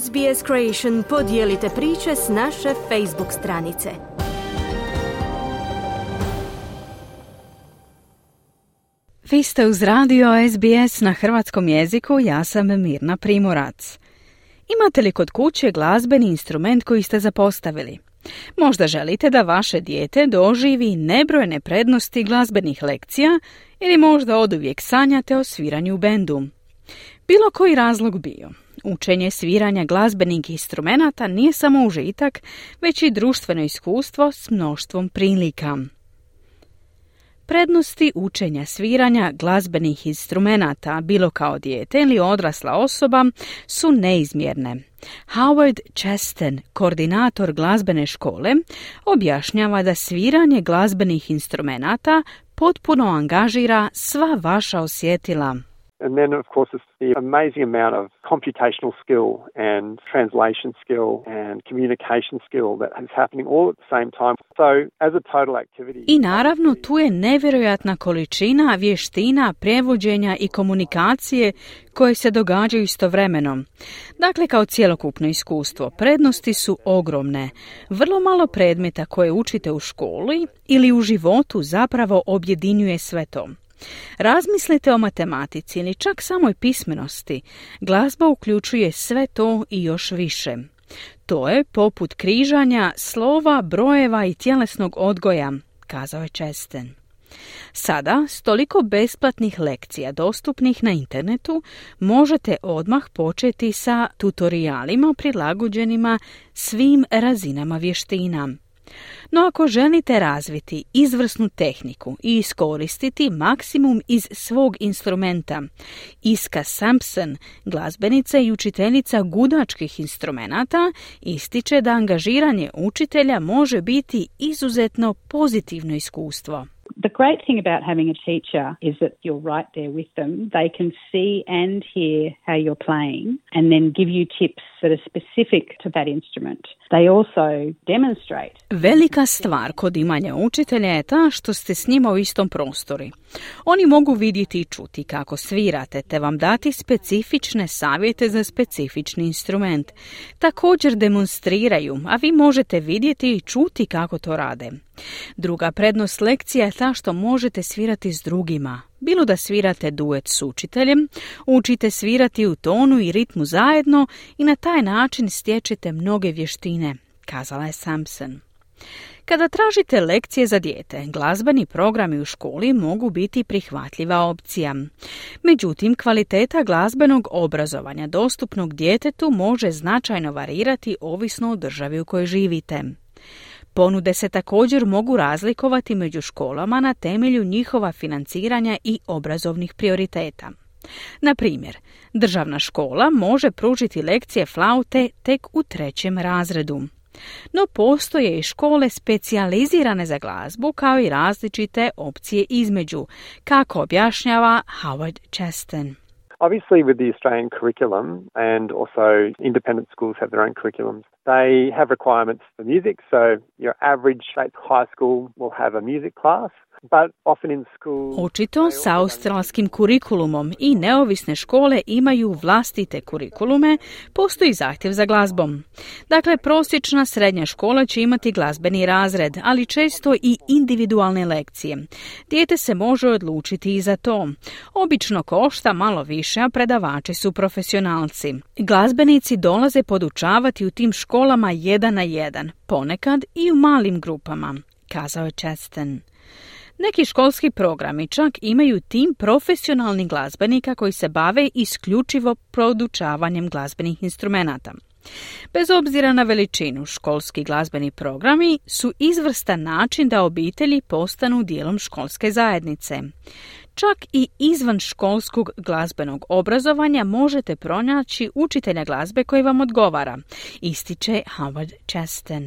SBS Creation podijelite priče s naše Facebook stranice. Vi ste uz radio SBS na hrvatskom jeziku, ja sam Mirna Primorac. Imate li kod kuće glazbeni instrument koji ste zapostavili? Možda želite da vaše dijete doživi nebrojene prednosti glazbenih lekcija ili možda oduvijek sanjate o sviranju u bendu. Bilo koji razlog bio, učenje sviranja glazbenih instrumenata nije samo užitak, već i društveno iskustvo s mnoštvom prilika. Prednosti učenja sviranja glazbenih instrumenata, bilo kao dijete ili odrasla osoba, su neizmjerne. Howard Chesten, koordinator glazbene škole, objašnjava da sviranje glazbenih instrumenata potpuno angažira sva vaša osjetila. And then, of course, it's the amazing amount of computational skill and translation skill and communication skill that is happening all at the same time. So, as a total activity... I naravno, tu je nevjerojatna količina vještina, prevođenja i komunikacije koje se događaju istovremeno. Dakle, kao cjelokupno iskustvo, prednosti su ogromne. Vrlo malo predmeta koje učite u školi ili u životu zapravo objedinjuje sve to. Razmislite o matematici ili čak samoj pismenosti. Glazba uključuje sve to i još više. To je poput križanja slova, brojeva i tjelesnog odgoja, kazao je Česten. Sada, s toliko besplatnih lekcija dostupnih na internetu, možete odmah početi sa tutorijalima prilagođenima svim razinama vještina. No ako želite razviti izvrsnu tehniku i iskoristiti maksimum iz svog instrumenta, Iska Sampson, glazbenica i učiteljica gudačkih instrumenata, ističe da angažiranje učitelja može biti izuzetno pozitivno iskustvo. The great thing about having a teacher is that you're right there with them. They can see and hear how you're playing and then give you tips that are specific to that instrument. They also demonstrate. Velika stvar kod imanja učitelja je ta što ste s njima u istom prostori. Oni mogu vidjeti i čuti kako svirate te vam dati specifične savjete za specifični instrument. Također demonstriraju, a vi možete vidjeti i čuti kako to rade. Druga prednost lekcija je ta što možete svirati s drugima. Bilo da svirate duet s učiteljem, učite svirati u tonu i ritmu zajedno i na taj način stječete mnoge vještine, kazala je Samson. Kada tražite lekcije za dijete, glazbeni programi u školi mogu biti prihvatljiva opcija. Međutim, kvaliteta glazbenog obrazovanja dostupnog djetetu može značajno varirati ovisno o državi u kojoj živite. Ponude se također mogu razlikovati među školama na temelju njihova financiranja i obrazovnih prioriteta. Na primjer, državna škola može pružiti lekcije flaute tek u trećem razredu. No postoje i škole specijalizirane za glazbu kao i različite opcije između, kako objašnjava Howard Chesten. Obviously, with the Australian curriculum and also independent schools have their own curriculums, they have requirements for music. So, your average high school will have a music class. Očito sa australskim kurikulumom i neovisne škole imaju vlastite kurikulume, postoji zahtjev za glazbom. Dakle, prosječna srednja škola će imati glazbeni razred, ali često i individualne lekcije. Dijete se može odlučiti i za to. Obično košta malo više, a predavači su profesionalci. Glazbenici dolaze podučavati u tim školama jedan na jedan, ponekad i u malim grupama, kazao je Chesten. Neki školski programi čak imaju tim profesionalnih glazbenika koji se bave isključivo produčavanjem glazbenih instrumenata. Bez obzira na veličinu, školski glazbeni programi su izvrstan način da obitelji postanu dijelom školske zajednice. Čak i izvan školskog glazbenog obrazovanja možete pronaći učitelja glazbe koji vam odgovara, ističe Howard Chesten.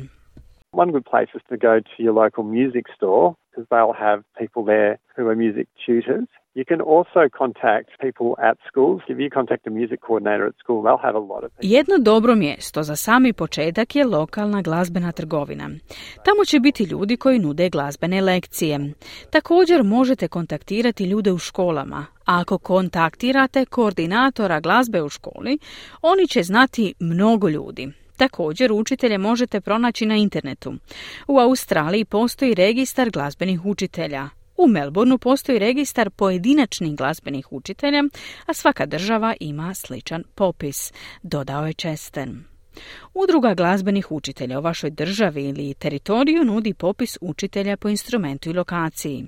One good place is to go to your local music store because they'll have people there who are music tutors A a. Jedno dobro mjesto za sami početak je lokalna glazbena trgovina. Tamo će biti ljudi koji nude glazbene lekcije. Također možete kontaktirati ljude u školama, ako kontaktirate koordinatora glazbe u školi, oni će znati mnogo ljudi. Također učitelje možete pronaći na internetu. U Australiji postoji registar glazbenih učitelja. U Melbourneu postoji registar pojedinačnih glazbenih učitelja, a svaka država ima sličan popis, dodao je Česten. Udruga glazbenih učitelja u vašoj državi ili teritoriju nudi popis učitelja po instrumentu i lokaciji.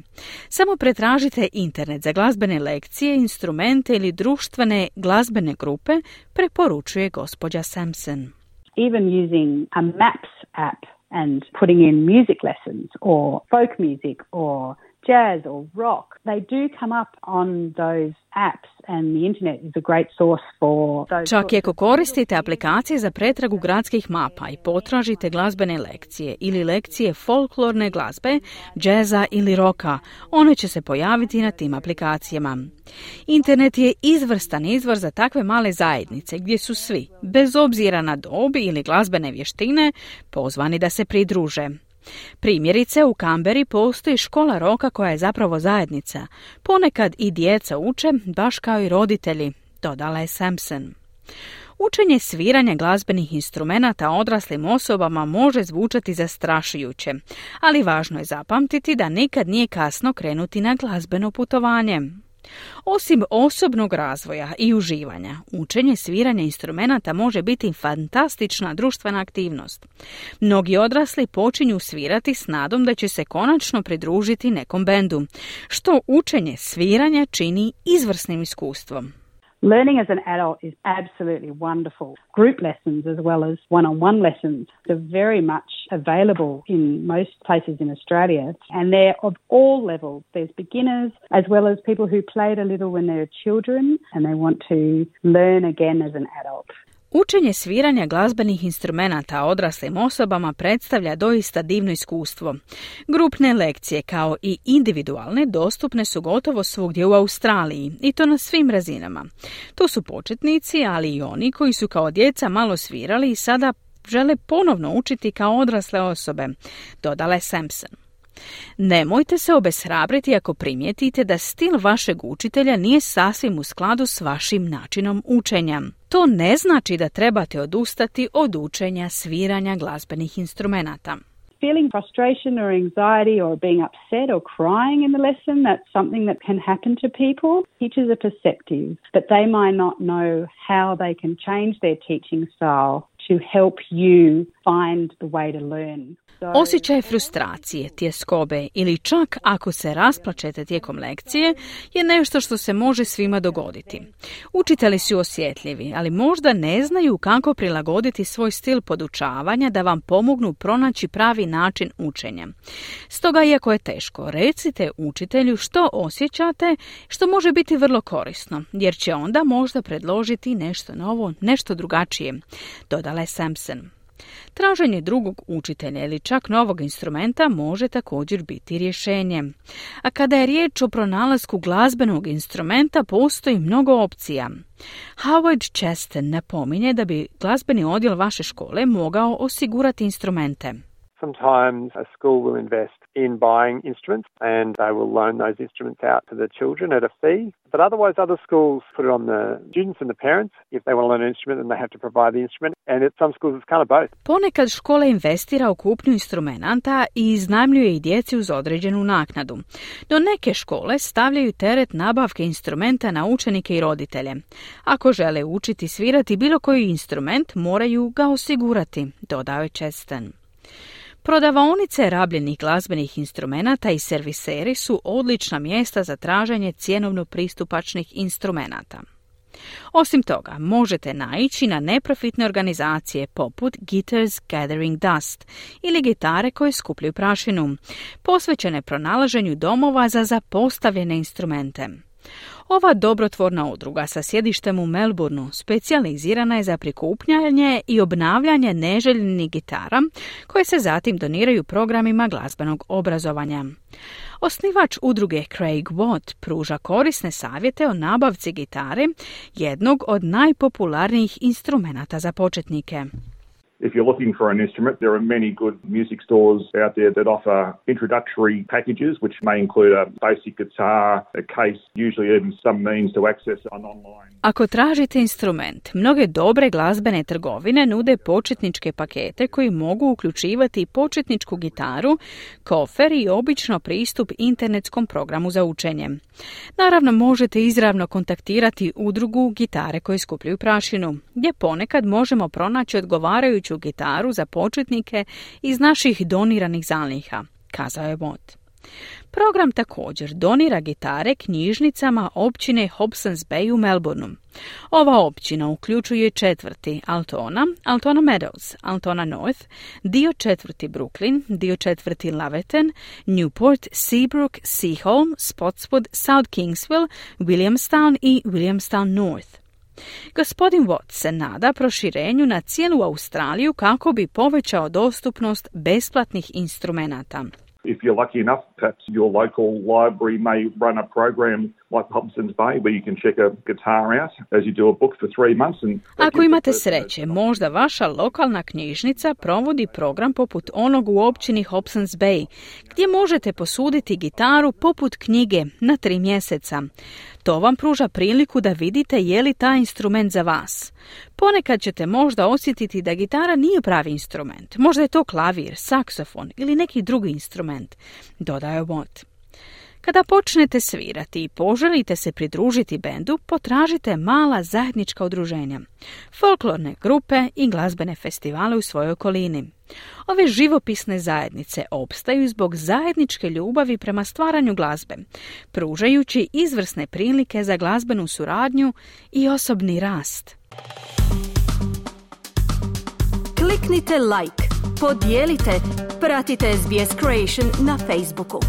Samo pretražite internet za glazbene lekcije, instrumente ili društvene glazbene grupe, preporučuje gospođa Sampson. Even using a Maps app and putting in music lessons or folk music or jazz or rock, they do come up on those apps and the internet is a great source for those Čak i ako koristite aplikacije za pretragu gradskih mapa i potražite glazbene lekcije ili lekcije folklorne glazbe, džeza ili roka, one će se pojaviti na tim aplikacijama. Internet je izvrstan izvor za takve male zajednice gdje su svi, bez obzira na dobi ili glazbene vještine, pozvani da se pridruže. Primjerice, u Kamberi postoji škola roka koja je zapravo zajednica. Ponekad i djeca uče, baš kao i roditelji, dodala je Sampson. Učenje sviranja glazbenih instrumenata odraslim osobama može zvučati zastrašujuće, ali važno je zapamtiti da nikad nije kasno krenuti na glazbeno putovanje. Osim osobnog razvoja i uživanja, učenje sviranja instrumenata može biti fantastična društvena aktivnost. Mnogi odrasli počinju svirati s nadom da će se konačno pridružiti nekom bendu, što učenje sviranja čini izvrsnim iskustvom. Learning as an adult is absolutely wonderful. Group lessons as well as one on one lessons are very much available in most places in Australia and they're of all levels. There's beginners as well as people who played a little when they were children and they want to learn again as an adult. Učenje sviranja glazbenih instrumenata odraslim osobama predstavlja doista divno iskustvo. Grupne lekcije kao i individualne dostupne su gotovo svugdje u Australiji i to na svim razinama. To su početnici, ali i oni koji su kao djeca malo svirali i sada žele ponovno učiti kao odrasle osobe, dodala je Sampson. Nemojte se obeshrabriti ako primijetite da stil vašeg učitelja nije sasvim u skladu s vašim načinom učenja. To ne znači da trebate odustati od učenja sviranja glazbenih instrumenata. Feeling frustration or anxiety or being upset or crying in the lesson, that's something that can happen to people. Teachers are perceptive, but they might not know how they can change their teaching style Osjećaj frustracije, tjeskobe ili čak ako se rasplačete tijekom lekcije je nešto što se može svima dogoditi. Učitelji su osjetljivi, ali možda ne znaju kako prilagoditi svoj stil podučavanja da vam pomognu pronaći pravi način učenja. Stoga, iako je teško, recite učitelju što osjećate, što može biti vrlo korisno, jer će onda možda predložiti nešto novo, nešto drugačije, dodala je Sampson. Traženje drugog učitelja ili čak novog instrumenta može također biti rješenje. A kada je riječ o pronalasku glazbenog instrumenta, postoji mnogo opcija. Howard Cheston napominje da bi glazbeni odjel vaše škole mogao osigurati instrumente. Sometimes a school will invest in buying instruments and they will loan those instruments out to the children at a fee. But otherwise, other schools put it on the students and the parents. If they want to learn an instrument, then they have to provide the instrument. And at some schools, it's kind of both. Ponekad škola investira u kupnju instrumenta i iznajmljuje i djeci uz određenu naknadu. No neke škole stavljaju teret nabavke instrumenta na učenike i roditelje. Ako žele učiti svirati bilo koji instrument, moraju ga osigurati, dodao je. Prodavaonice rabljenih glazbenih instrumenata i serviseri su odlična mjesta za traženje cjenovno pristupačnih instrumenata. Osim toga, možete naići na neprofitne organizacije poput Guitars Gathering Dust ili gitare koje skupljaju prašinu, posvećene pronalaženju domova za zapostavljene instrumente. Ova dobrotvorna udruga sa sjedištem u Melbourneu specijalizirana je za prikupljanje i obnavljanje neželjenih gitara koje se zatim doniraju programima glazbenog obrazovanja. Osnivač udruge Craig Watt pruža korisne savjete o nabavci gitare, jednog od najpopularnijih instrumenata za početnike. If you're looking for an instrument, there are many good music stores out there that offer introductory packages, which may include a basic guitar, a case, usually even some means to access an online. Ako tražite instrument, mnoge dobre glazbene trgovine nude početničke pakete koji mogu uključivati početničku gitaru, kofer i obično pristup internetskom programu za učenje. Naravno, možete izravno kontaktirati udrugu gitare koje skupljaju prašinu, gdje ponekad možemo pronaći odgovarajući gitaru za početnike iz naših doniranih zaliha, kazao je Mott. Program također donira gitare knjižnicama općine Hobsons Bay u Melbourneu. Ova općina uključuje četvrti Altona, Altona Meadows, Altona North, dio četvrti Brooklyn, dio četvrti Laverton, Newport, Seabrook, Seaholm, Spotswood, South Kingsville, Williamstown i Williamstown North. Gospodin Watt se nada proširenju na cijelu Australiju kako bi povećao dostupnost besplatnih instrumenata. If you're lucky enough, perhaps your local library may run a program like Hobson's Bay where you can check a guitar out as you do a book for three months. And Ako imate sreće, možda vaša lokalna knjižnica provodi program poput onog u općini Hobson's Bay, gdje možete posuditi gitaru poput knjige na tri mjeseca. To vam pruža priliku da vidite je li taj instrument za vas. Ponekad ćete možda osjetiti da gitara nije pravi instrument. Možda je to klavir, saksofon ili neki drugi instrument, dodaje Watt. Kada počnete svirati i poželite se pridružiti bendu, potražite mala zajednička udruženja, folklorne grupe i glazbene festivale u svojoj okolini. Ove živopisne zajednice opstaju zbog zajedničke ljubavi prema stvaranju glazbe, pružajući izvrsne prilike za glazbenu suradnju i osobni rast. Kliknite like, podijelite, pratite SBS Creation na Facebooku.